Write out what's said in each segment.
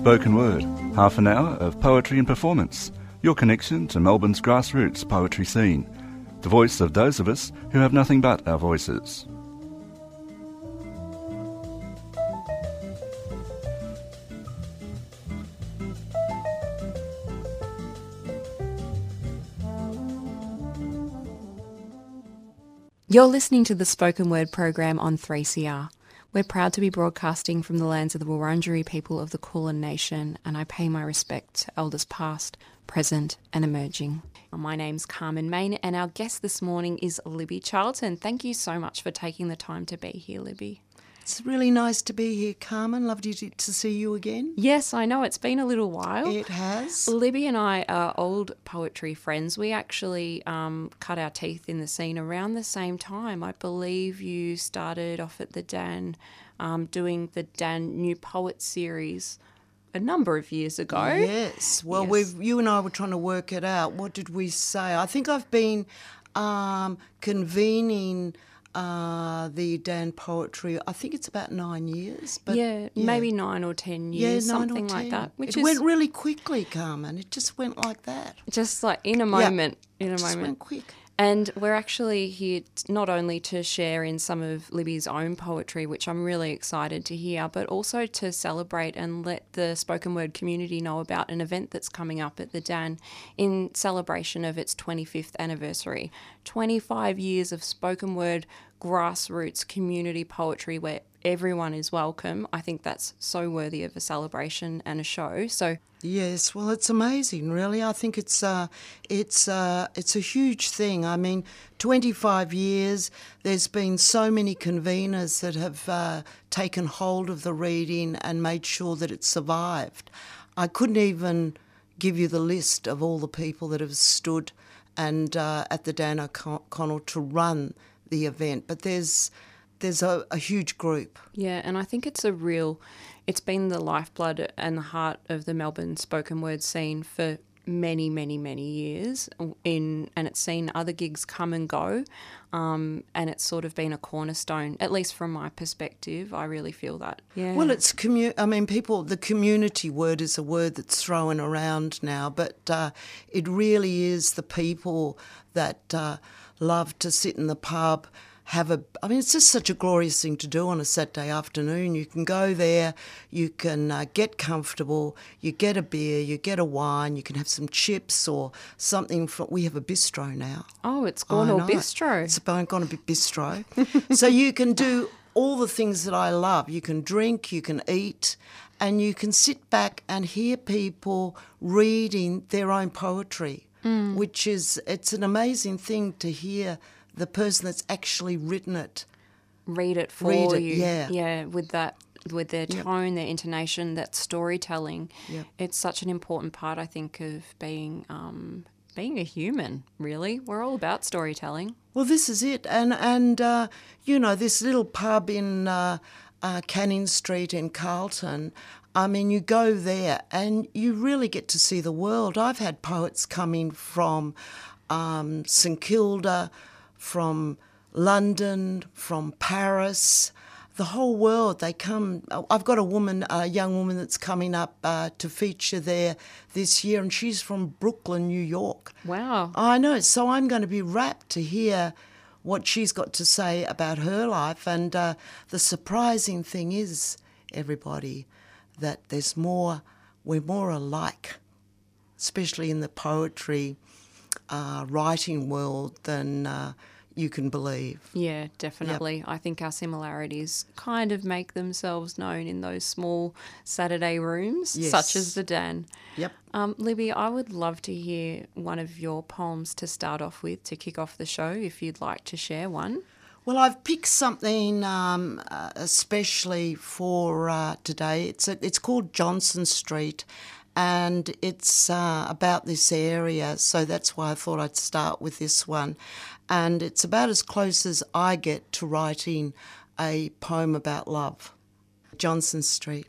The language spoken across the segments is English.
Spoken Word, half an hour of poetry and performance, your connection to Melbourne's grassroots poetry scene, the voice of those of us who have nothing but our voices. You're listening to the Spoken Word program on 3CR. We're proud to be broadcasting from the lands of the Wurundjeri people of the Kulin Nation, and I pay my respect to elders past, present, and emerging. My name's Carmen Main, and our guest this morning is Libby Charlton. Thank you so much for taking the time to be here, Libby. It's really nice to be here, Carmen. Lovely to, to see you again. Yes, I know it's been a little while. It has. Libby and I are old poetry friends. We actually um, cut our teeth in the scene around the same time. I believe you started off at the Dan um, doing the Dan New Poet series a number of years ago. Yes. Well, Yes. we've you and I were trying to work it out. What did we say? I think I've been um, convening uh, the Dan poetry. I think it's about nine years. But yeah, maybe nine or ten years, yeah, something like that. Which it went really quickly, Carmen. It just went like that. just like in a moment, in a It just moment. went quick. And we're actually here not only to share in some of Libby's own poetry, which I'm really excited to hear, but also to celebrate and let the spoken word community know about an event that's coming up at the Dan in celebration of its 25th anniversary. 25 years of spoken word grassroots community poetry where everyone is welcome. I think that's so worthy of a celebration and a show. So Yes, well, it's amazing, really. I think it's uh, it's uh, it's a huge thing. I mean, 25 years. There's been so many conveners that have uh, taken hold of the reading and made sure that it survived. I couldn't even give you the list of all the people that have stood and uh, at the Dan O'Connell to run the event, but there's there's a, a huge group. Yeah, and I think it's a real, it's been the lifeblood and the heart of the Melbourne spoken word scene for many, many, many years. In and it's seen other gigs come and go, um, and it's sort of been a cornerstone, at least from my perspective. I really feel that. Yeah. Well, it's commu. I mean, people. The community word is a word that's thrown around now, but uh, it really is the people that uh, love to sit in the pub. Have a. I mean, it's just such a glorious thing to do on a Saturday afternoon. You can go there, you can uh, get comfortable, you get a beer, you get a wine, you can have some chips or something. From we have a bistro now. oh, it's gone I all bistro. It's going to be bistro. so you can do all the things that I love. You can drink, you can eat, and you can sit back and hear people reading their own poetry, Mm. which is it's an amazing thing to hear the person that's actually written it. read it for Read it, you. yeah. yeah, with that, with their Yep. tone, their intonation, that storytelling. Yep. It's such an important part, I think, of being um, being a human. Really, we're all about storytelling. Well, this is it, and and uh, you know this little pub in uh, uh, Canning Street in Carlton. I mean, you go there and you really get to see the world. I've had poets coming from um, St Kilda, from London, from Paris, the whole world. They come. I've got a woman, a young woman that's coming up uh, to feature there this year, and she's from Brooklyn, New York. Wow. I know. So I'm going to be rapt to hear what she's got to say about her life. And uh, the surprising thing is, everybody, that there's more, we're more alike, especially in the poetry uh, writing world, than uh, you can believe. Yeah, definitely. I think our similarities kind of make themselves known in those small Saturday rooms, such as the Dan. Yep. Um, Libby, I would love to hear one of your poems to start off with to kick off the show, if you'd like to share one. Well, I've picked something um, uh, especially for uh, today. It's a, it's called Johnson Street, and it's uh, about this area. So that's why I thought I'd start with this one, and it's about as close as I get to writing a poem about love. Johnson Street.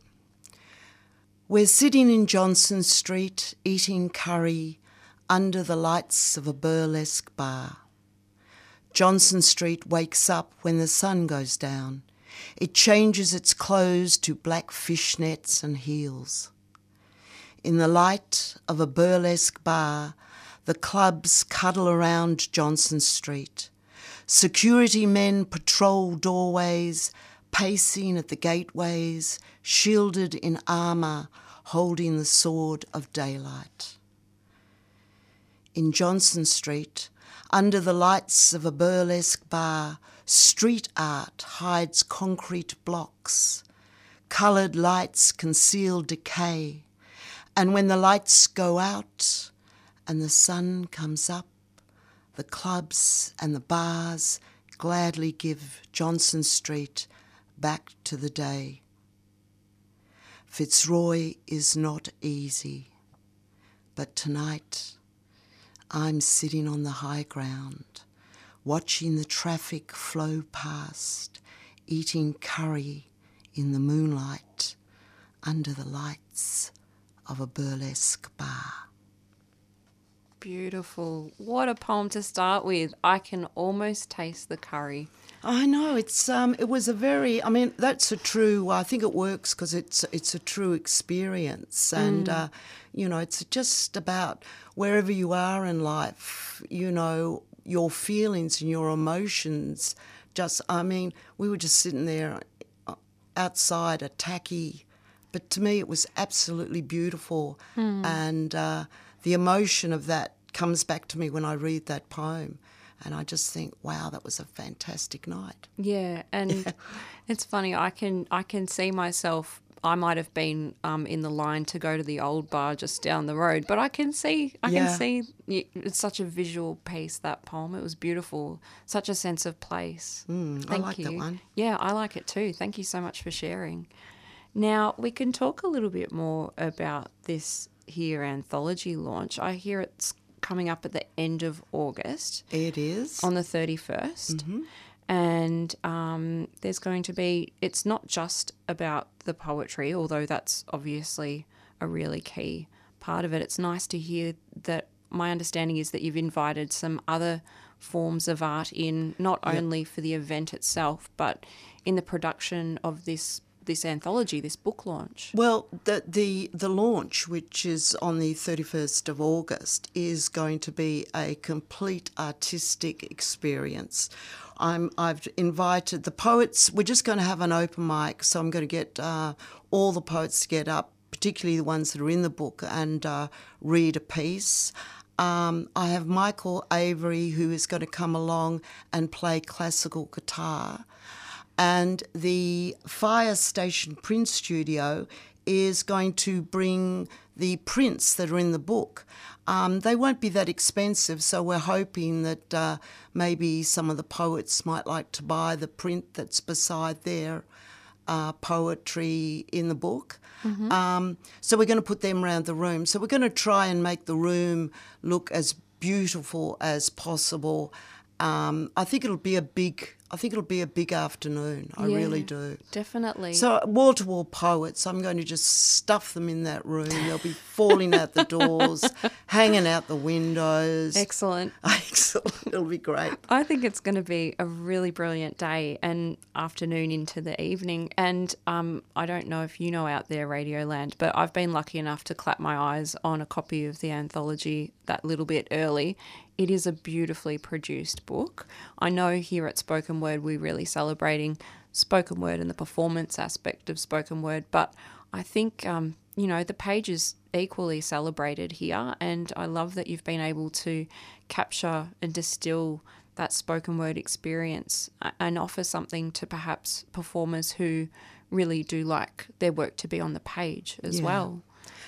We're sitting in Johnson Street eating curry under the lights of a burlesque bar. Johnson Street wakes up when the sun goes down. It changes its clothes to black fishnets and heels. In the light of a burlesque bar, the clubs cuddle around Johnson Street. Security men patrol doorways, pacing at the gateways, shielded in armour, holding the sword of daylight. In Johnson Street, under the lights of a burlesque bar, street art hides concrete blocks. Coloured lights conceal decay. And when the lights go out and the sun comes up, the clubs and the bars gladly give Johnson Street back to the day. Fitzroy is not easy, but tonight I'm sitting on the high ground, watching the traffic flow past, eating curry in the moonlight under the lights of a burlesque bar. Beautiful. What a poem to start with. I can almost taste the curry. I know it's um it was a very I mean that's a true I think it works because it's it's a true experience and uh, you know it's just about wherever you are in life you know your feelings and your emotions just I mean we were just sitting there uh, outside a tacky but to me it was absolutely beautiful and uh, the emotion of that comes back to me when I read that poem and I just think wow that was a fantastic night Yeah, and it's funny. I can I can see myself. I might have been um, in the line to go to the old bar just down the road, but I can see I Yeah. can see it's such a visual piece that poem. It was beautiful, such a sense of place. Mm, I like that one. Yeah, I like it too. Thank you so much for sharing. Now we can talk a little bit more about this here anthology launch. I hear it's coming up at the end of August it is on the 31st. And um, there's going to be, it's not just about the poetry, although that's obviously a really key part of it. It's nice to hear that my understanding is that you've invited some other forms of art in, not only for the event itself, but in the production of this this anthology, this book launch. Well, the, the the launch, which is on the thirty first of August, is going to be a complete artistic experience. I'm I've invited the poets. We're just going to have an open mic, so I'm going to get uh, all the poets to get up, particularly the ones that are in the book, and uh, read a piece. Um, I have Michael Avery, who is going to come along and play classical guitar and the Fire Station Print Studio is going to bring the prints that are in the book. Um, they won't be that expensive, so we're hoping that uh, maybe some of the poets might like to buy the print that's beside their uh, poetry in the book. Um, so we're going to put them around the room. So we're going to try and make the room look as beautiful as possible. Um, I think it'll be a big. I think it'll be a big afternoon. I really do. Definitely. So wall to wall poets. I'm going to just stuff them in that room. They'll be falling out the doors, hanging out the windows. Excellent. Excellent. It'll be great. I think it's going to be a really brilliant day and afternoon into the evening. And um, I don't know if you know out there, Radioland, but I've been lucky enough to clap my eyes on a copy of the anthology that little bit early. It is a beautifully produced book. I know here at Spoken Word we're really celebrating spoken word and the performance aspect of spoken word, but I think um, you know the page is equally celebrated here, and I love that you've been able to capture and distill that spoken word experience and offer something to perhaps performers who really do like their work to be on the page as Yeah. well.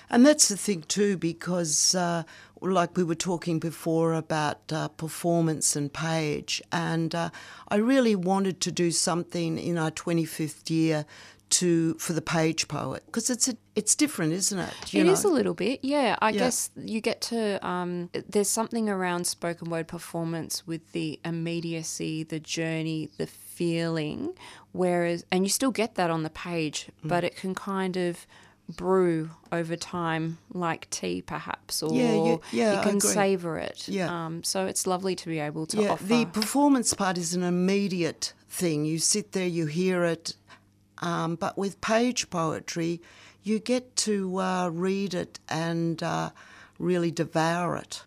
And that's the thing too, because uh, like we were talking before about uh, performance and page, and uh, I really wanted to do something in our 25th year to for the page poet because it's a, it's different, isn't it? It is a little bit, yeah. I Yeah. guess you get to. Um, there's something around spoken word performance with the immediacy, the journey, the feeling, whereas, and you still get that on the page, Mm. but it can kind of brew over time, like tea, perhaps, or Yeah, yeah, yeah, you can savor it. Yeah. Um, so it's lovely to be able to yeah, offer. the performance part is an immediate thing. You sit there, you hear it, um, but with page poetry, you get to uh, read it and uh, really devour it.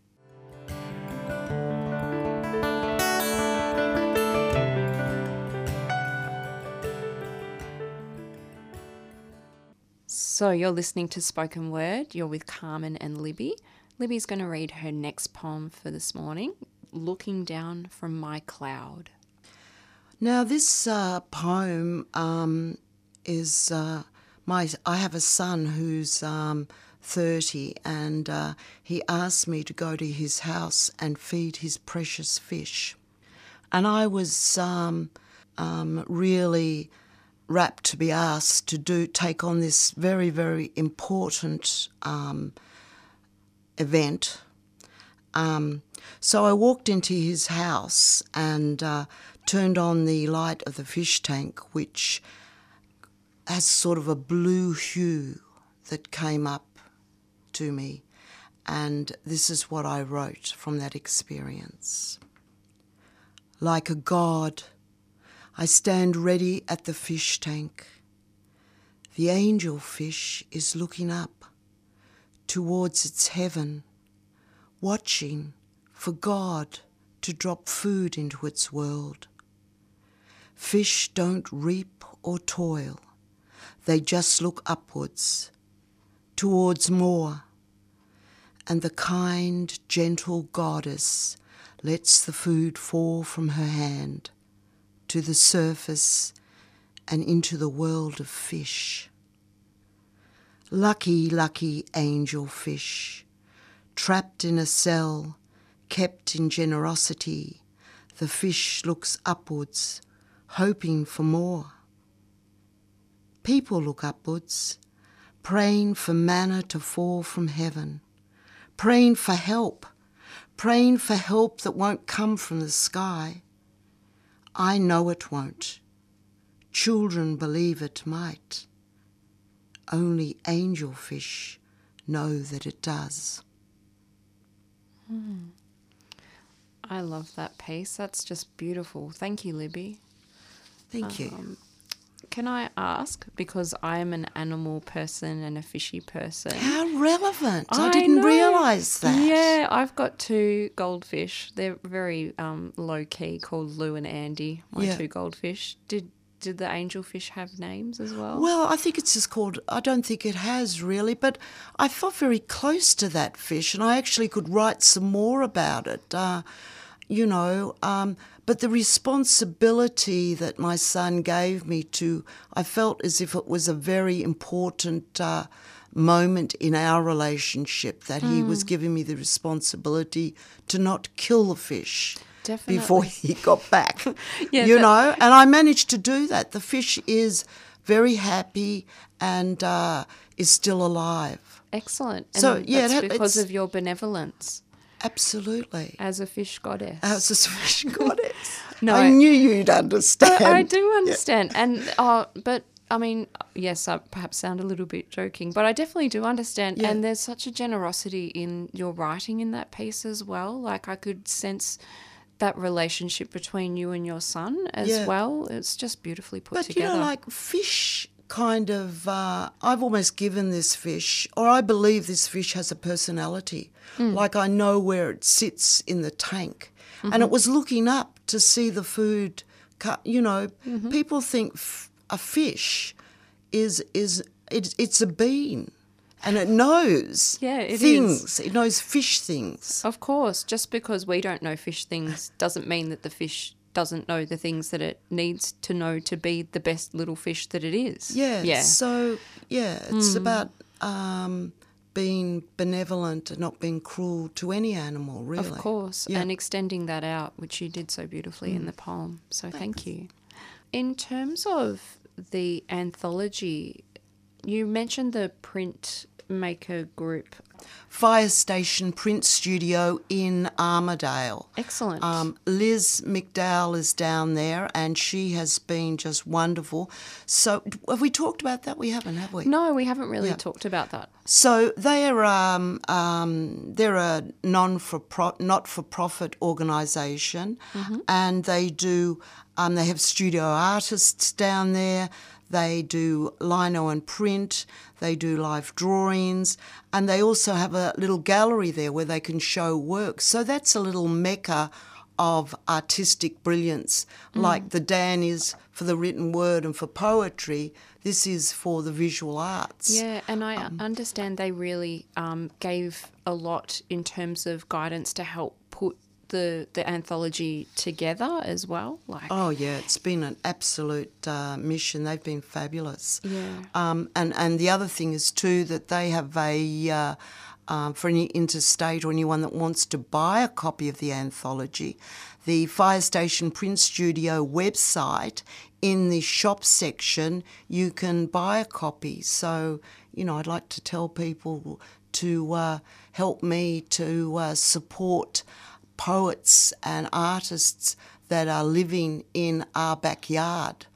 So you're listening to Spoken Word. You're with Carmen and Libby. Libby's going to read her next poem for this morning, Looking Down from My Cloud. Now, this uh, poem um, is uh, my. I have a son who's um, 30, and uh, he asked me to go to his house and feed his precious fish. And I was um, um really rapt to be asked to do take on this very, very important um, event. Um, so I walked into his house and uh, turned on the light of the fish tank, which has sort of a blue hue that came up to me. And this is what I wrote from that experience. Like a god, I stand ready at the fish tank. The angel fish is looking up towards its heaven, watching for God to drop food into its world. Fish don't reap or toil, they just look upwards, towards more. And the kind, gentle goddess lets the food fall from her hand to the surface and into the world of fish. Lucky, lucky angel fish, trapped in a cell, kept in generosity, the fish looks upwards, hoping for more. People look upwards, praying for manna to fall from heaven, praying for help, praying for help that won't come from the sky. I know it won't. Children believe it might. Only angelfish know that it does. Mm. I love that piece. That's just beautiful. Thank you, Libby. Thank you. Can I ask, because I am an animal person and a fishy person. How relevant. I, I didn't realise that. Yeah, I've got two goldfish. They're very um, low key, called Lou and Andy, my yeah. two goldfish. Did did the angelfish have names as well? Well, I think it's just called, I don't think it has really, but I felt very close to that fish and I actually could write some more about it. Uh, you know, um, but the responsibility that my son gave me to, I felt as if it was a very important uh, moment in our relationship that mm. he was hmm. giving me the responsibility to not kill the fish. Definitely. Before he got back, yeah, you know, and I managed to do that. The fish is very happy and uh, is still alive. Excellent. And so yeah, that's because of your benevolence. Absolutely. As a fish goddess. As a fish goddess. No, I knew you'd understand. I, I do understand, yeah. and uh, but I mean, yes, I perhaps sound a little bit joking, but I definitely do understand. Yeah. And there's such a generosity in your writing in that piece as well. Like I could sense that relationship between you and your son as yeah. well. It's just beautifully put but, together. But you know, like fish kind of, uh, I've almost given this fish, or I believe this fish has a personality. Mm. Like I know where it sits in the tank. Mm-hmm. And it was looking up to see the food cut. You know, mm-hmm. people think f- a fish is, is it, it's a bean and it knows yeah, it things. Is. It knows fish things. Of course, just because we don't know fish things doesn't mean that the fish doesn't know the things that it needs to know to be the best little fish that it is. Yeah. Yeah. So yeah, it's mm. about um, being benevolent and not being cruel to any animal, really. Of course, yeah. and extending that out, which you did so beautifully mm. in the poem. So Thanks. thank you. In terms of the anthology, you mentioned the print maker group. Fire Station Print Studio in Armadale. Excellent. Um, Liz McDowell is down there, and she has been just wonderful. So, have we talked about that? We haven't, have we? no, we haven't really Yeah. talked about that. So they're um, um, they're a non for not for profit organisation, and they do um, they have studio artists down there. They do lino and print. They do live drawings, and they also have a little gallery there where they can show work. So that's a little mecca of artistic brilliance, like the Dan is for the written word and for poetry. This is for the visual arts. Yeah, and I understand they really um, gave a lot in terms of guidance to help put the the anthology together as well. Like, Oh yeah, it's been an absolute uh, mission. They've been fabulous. Yeah. Um, and and the other thing is too that they have a uh, um, for any interstate or anyone that wants to buy a copy of the anthology, the Fire Station Print Studio website in the shop section you can buy a copy. So you know, I'd like to tell people to uh, help me to uh, support poets and artists that are living in our backyard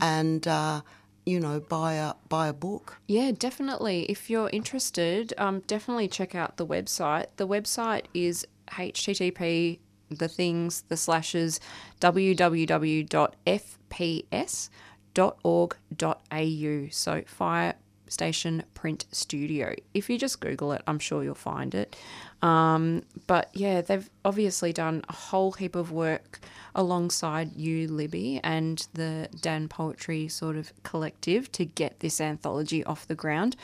and uh, you know buy a buy a book Yeah, definitely. If you're interested, um, definitely check out the website. The website is http the things the slashes www.fps.org.au. So Fire Station Print Studio. If you just Google it, I'm sure you'll find it. Um, but yeah, they've obviously done a whole heap of work alongside you, Libby, and the Dan Poetry sort of collective to get this anthology off the ground.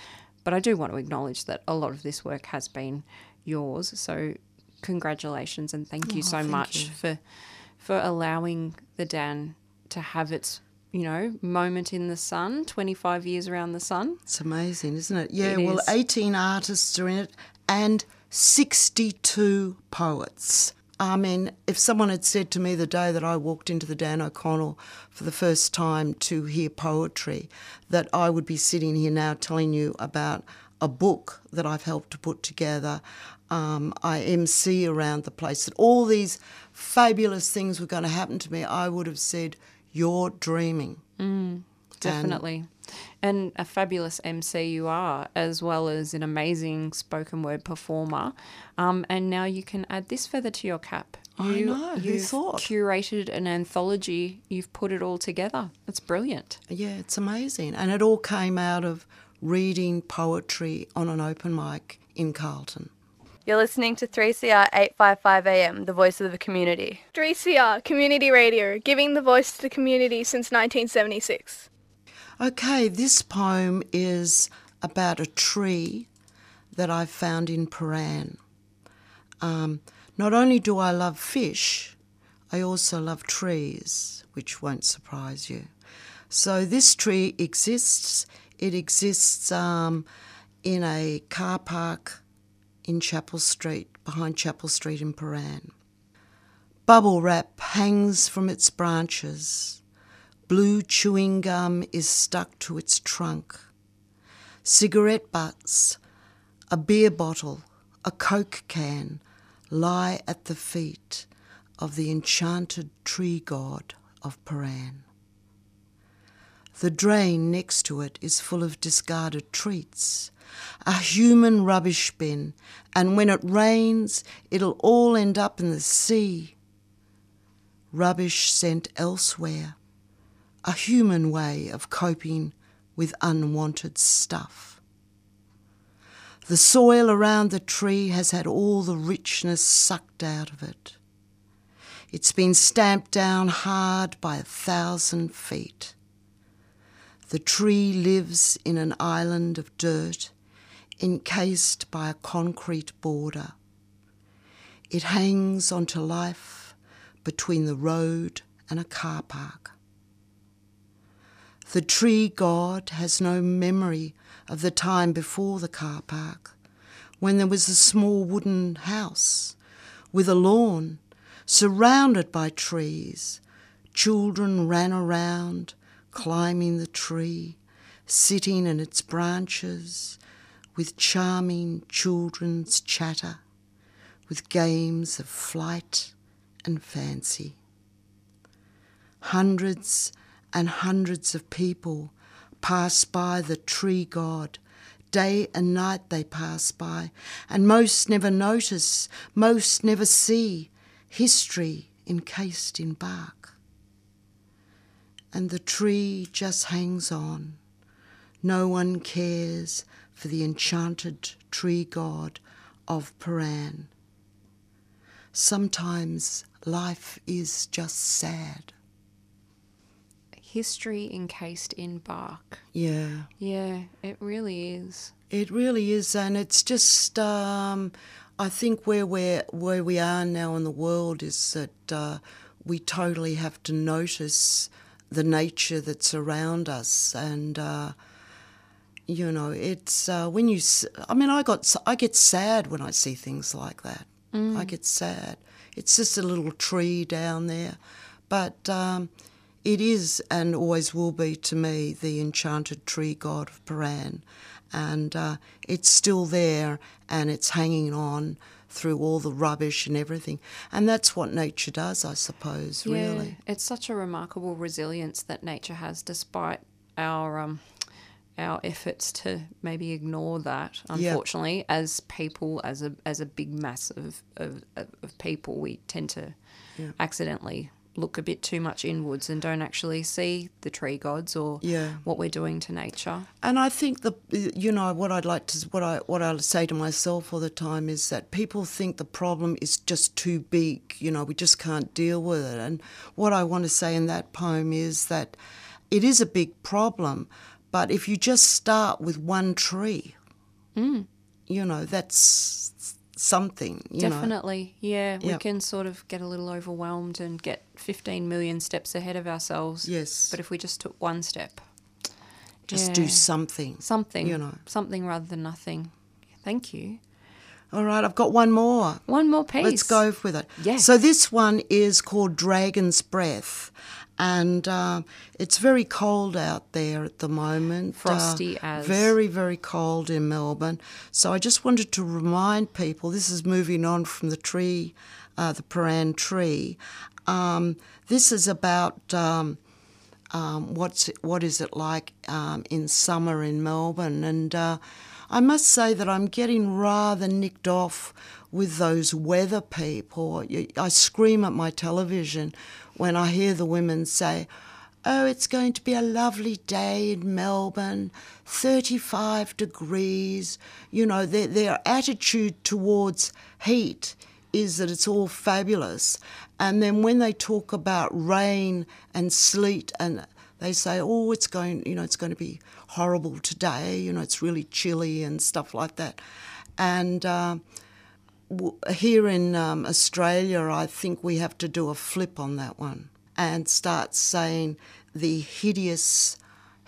But I do want to acknowledge that a lot of this work has been yours. So congratulations and thank you Oh, so thank much you. for for allowing the Dan to have its you know moment in the sun 25 years around the sun it's amazing isn't it yeah It well is. 18 artists are in it and 62 poets I mean, if someone had said to me the day that I walked into the Dan O'Connell for the first time to hear poetry, that I would be sitting here now telling you about a book that I've helped to put together. Um, I MC around the place, that all these fabulous things were going to happen to me, I would have said, You're dreaming. definitely and a fabulous MC you are, as well as an amazing spoken word performer. Um, and now you can add this feather to your cap. I You, know, who thought? curated an anthology. You've put it all together. That's brilliant. Yeah, it's amazing. And it all came out of reading poetry on an open mic in Carlton. You're listening to 3CR 855 AM, the voice of the community. 3CR Community Radio, giving the voice to the community since 1976. Okay, this poem is about a tree that I found in Prahran. Um, not only do I love fish, I also love trees, which won't surprise you. So this tree exists. It exists um, in a car park in Chapel Street, behind Chapel Street in Prahran. Bubble wrap hangs from its branches. Blue chewing gum is stuck to its trunk. Cigarette butts, a beer bottle, a Coke can lie at the feet of the enchanted tree god of Prahran. The drain next to it is full of discarded treats, a human rubbish bin, and when it rains, it'll all end up in the sea. Rubbish sent elsewhere, a human way of coping with unwanted stuff. The soil around the tree has had all the richness sucked out of it. It's been stamped down hard by a thousand feet. The tree lives in an island of dirt encased by a concrete border. It hangs onto life between the road and a car park. The tree god has no memory of the time before the car park, when there was a small wooden house with a lawn surrounded by trees. Children ran around, climbing the tree, sitting in its branches, with charming children's chatter, with games of flight and fancy. Hundreds and hundreds of people pass by the tree god. Day and night they pass by, and most never notice, most never see history encased in bark. And the tree just hangs on. No one cares for the enchanted tree god of Prahran. Sometimes life is just sad. History encased in bark. Yeah. Yeah, it really is. It really is, and it's just. Um, I think where we're where we are now in the world is that uh, we totally have to notice the nature that's around us, and uh, you know, it's uh, when you. I mean, I got I get sad when I see things like that. Mm. I get sad. It's just a little tree down there, but. Um, it is and always will be to me the enchanted tree god of Prahran, and uh, it's still there and it's hanging on through all the rubbish and everything. And that's what nature does, I suppose, yeah, really. It's such a remarkable resilience that nature has despite our um, our efforts to maybe ignore that. Unfortunately, yep. as people, as a as a big mass of, of, of people, we tend to yeah. accidentally look a bit too much inwards and don't actually see the tree gods or yeah. what we're doing to nature. And I think the you know what I'd like to what I what I say to myself all the time is that people think the problem is just too big. You know, we just can't deal with it. And what I want to say in that poem is that it is a big problem, but if you just start with one tree, mm. you know, that's something. Definitely, know. yeah. We can sort of get a little overwhelmed and get 15 million steps ahead of ourselves. Yes. But if we just took one step, just yeah. do something. Something, you know. Something rather than nothing. Thank you. All right, I've got one more. One more piece. Let's go with it. Yes. So this one is called Dragon's Breath, and um, it's very cold out there at the moment. Frosty uh, as. Very, very cold in Melbourne. So I just wanted to remind people this is moving on from the tree, uh, the Prahran tree. Um, this is about. Um, um what's it, what is it like um, in summer in Melbourne? And uh, I must say that I'm getting rather nicked off with those weather people. I scream at my television when I hear the women say, Oh, it's going to be a lovely day in Melbourne, 35 degrees. You know, their, their attitude towards heat is that it's all fabulous. And then when they talk about rain and sleet and they say, oh, it's going, you know, it's going to be horrible today, you know, it's really chilly and stuff like that. And uh, here in um, Australia, I think we have to do a flip on that one and start saying the hideous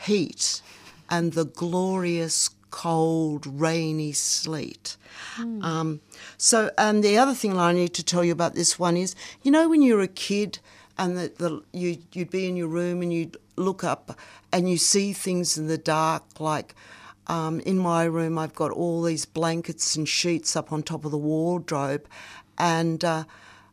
heat and the glorious cold, rainy sleet. Mm. Um, so, and the other thing I need to tell you about this one is, you know, when you're a kid and the, the you you'd be in your room and you'd look up and you see things in the dark, like um, in my room, I've got all these blankets and sheets up on top of the wardrobe. And uh,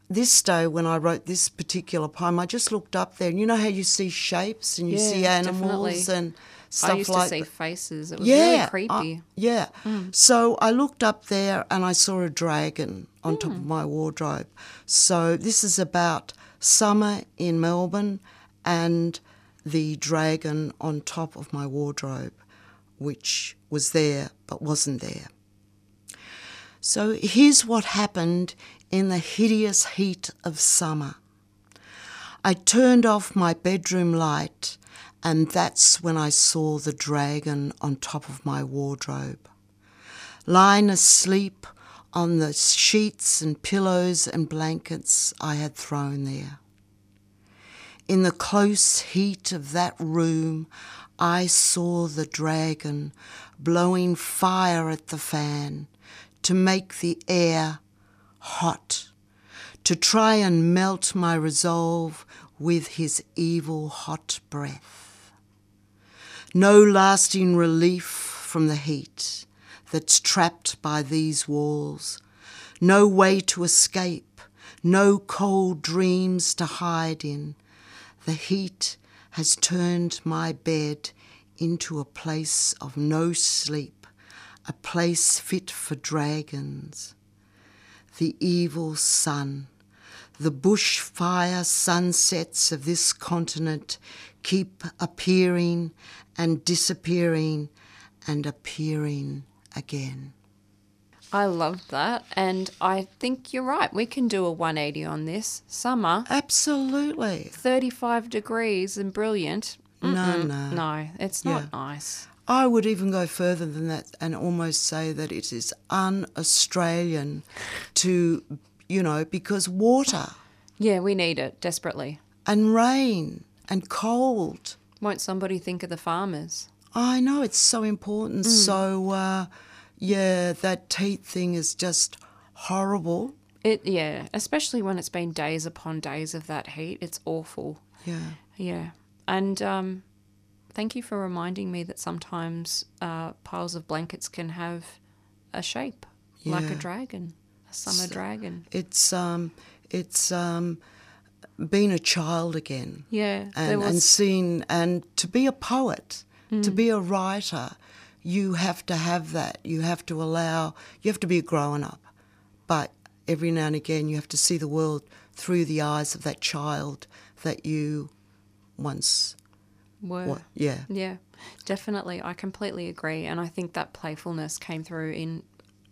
this day, when I wrote this particular poem, I just looked up there. And you know how you see shapes and you yeah, see animals definitely. and stuff I used like to see faces. It was yeah, really creepy. Uh, yeah. Mm. So I looked up there and I saw a dragon on mm. top of my wardrobe. So this is about summer in Melbourne and the dragon on top of my wardrobe which was there but wasn't there. So here's what happened in the hideous heat of summer. I turned off my bedroom light, and that's when I saw the dragon on top of my wardrobe. Lying asleep on the sheets and pillows and blankets I had thrown there. In the close heat of that room, I saw the dragon blowing fire at the fan to make the air hot, to try and melt my resolve with his evil hot breath. No lasting relief from the heat. that's trapped by these walls. No way to escape, no cold dreams to hide in. The heat has turned my bed into a place of no sleep, a place fit for dragons. The evil sun, the bushfire sunsets of this continent keep appearing and disappearing and appearing again. I love that. And I think you're right. We can do a 180 on this. Summer, Absolutely. 35 degrees and brilliant. No, no. No, it's not Yeah. nice. I would even go further than that and almost say that it is un Australian to, you know, because water Yeah, we need it desperately. and rain and cold. Won't somebody think of the farmers? I know it's so important. Mm. So, uh, yeah, that teat thing is just horrible. It yeah, especially when it's been days upon days of that heat. It's awful. Yeah. Yeah. And um, thank you for reminding me that sometimes uh, piles of blankets can have a shape, like a dragon, a summer dragon. It's um, it's um, being a child again. Yeah. and, and was, seeing and to be a poet, Mm. to be a writer, you have to have that. You have to allow. You have to be a grown up, but every now and again you have to see the world through the eyes of that child that you once. were. What? Yeah. Yeah, definitely. I completely agree. And I think that playfulness came through in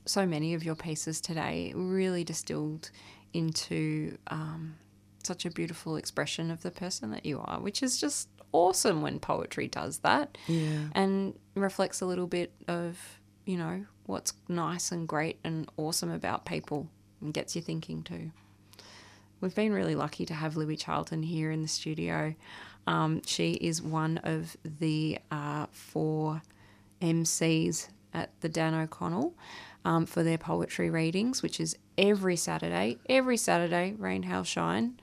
so many of your pieces today, really distilled into um, such a beautiful expression of the person that you are, which is just awesome when poetry does that Yeah. and reflects a little bit of, you know, what's nice and great and awesome about people and gets you thinking too. We've been really lucky to have Libby Charlton here in the studio. Um, she is one of the uh, four MCs at the Dan O'Connell um, for their poetry readings, which is every Saturday. Every Saturday, rain, hail, shine.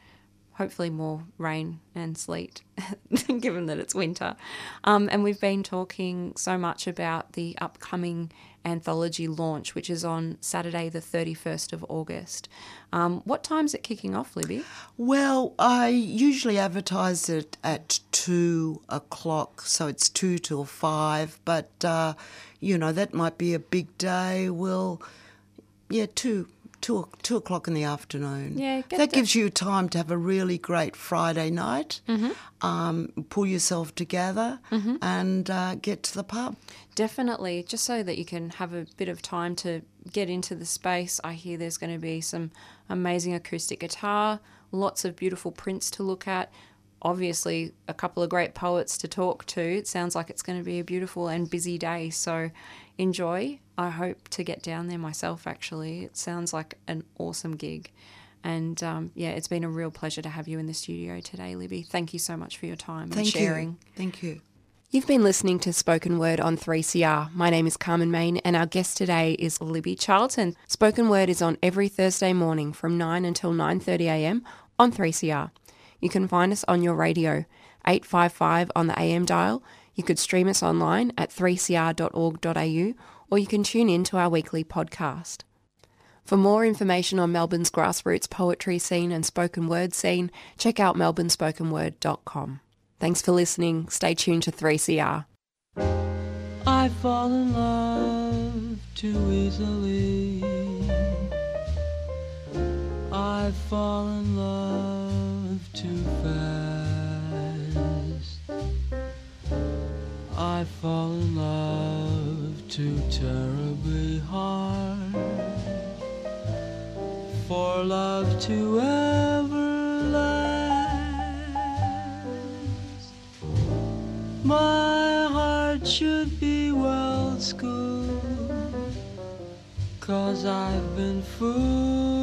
Hopefully, more rain and sleet, given that it's winter. Um, and we've been talking so much about the upcoming anthology launch, which is on Saturday, the 31st of August. Um, what time's it kicking off, Libby? Well, I usually advertise it at two o'clock, so it's two till five. But uh, you know that might be a big day. Well, yeah, two. Two, two o'clock in the afternoon. Yeah, get that the- gives you time to have a really great Friday night. Um, pull yourself together and uh, get to the pub. Definitely, just so that you can have a bit of time to get into the space. I hear there's going to be some amazing acoustic guitar, lots of beautiful prints to look at, obviously, a couple of great poets to talk to. It sounds like it's going to be a beautiful and busy day. So enjoy. I hope to get down there myself, actually. It sounds like an awesome gig. And um, yeah, it's been a real pleasure to have you in the studio today, Libby. Thank you so much for your time and Thank sharing. you. Thank you. You've been listening to Spoken Word on 3CR. My name is Carmen Main, and our guest today is Libby Charlton. Spoken Word is on every Thursday morning from 9 until 9:30 a.m. on 3CR. You can find us on your radio, 855 on the AM dial. You could stream us online at 3cr.org.au, or you can tune in to our weekly podcast. For more information on Melbourne's grassroots poetry scene and spoken word scene, check out melbournespokenword.com. Thanks for listening. Stay tuned to 3CR. I fall in love too easily. I fall in love too fast. I fall in love too terribly hard. For love to ever last. My heart should be well schooled. Cause I've been fooled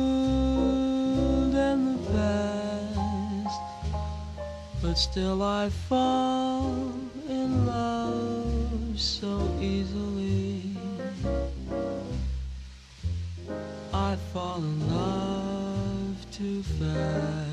still I fall in love so easily. I fall in love too fast.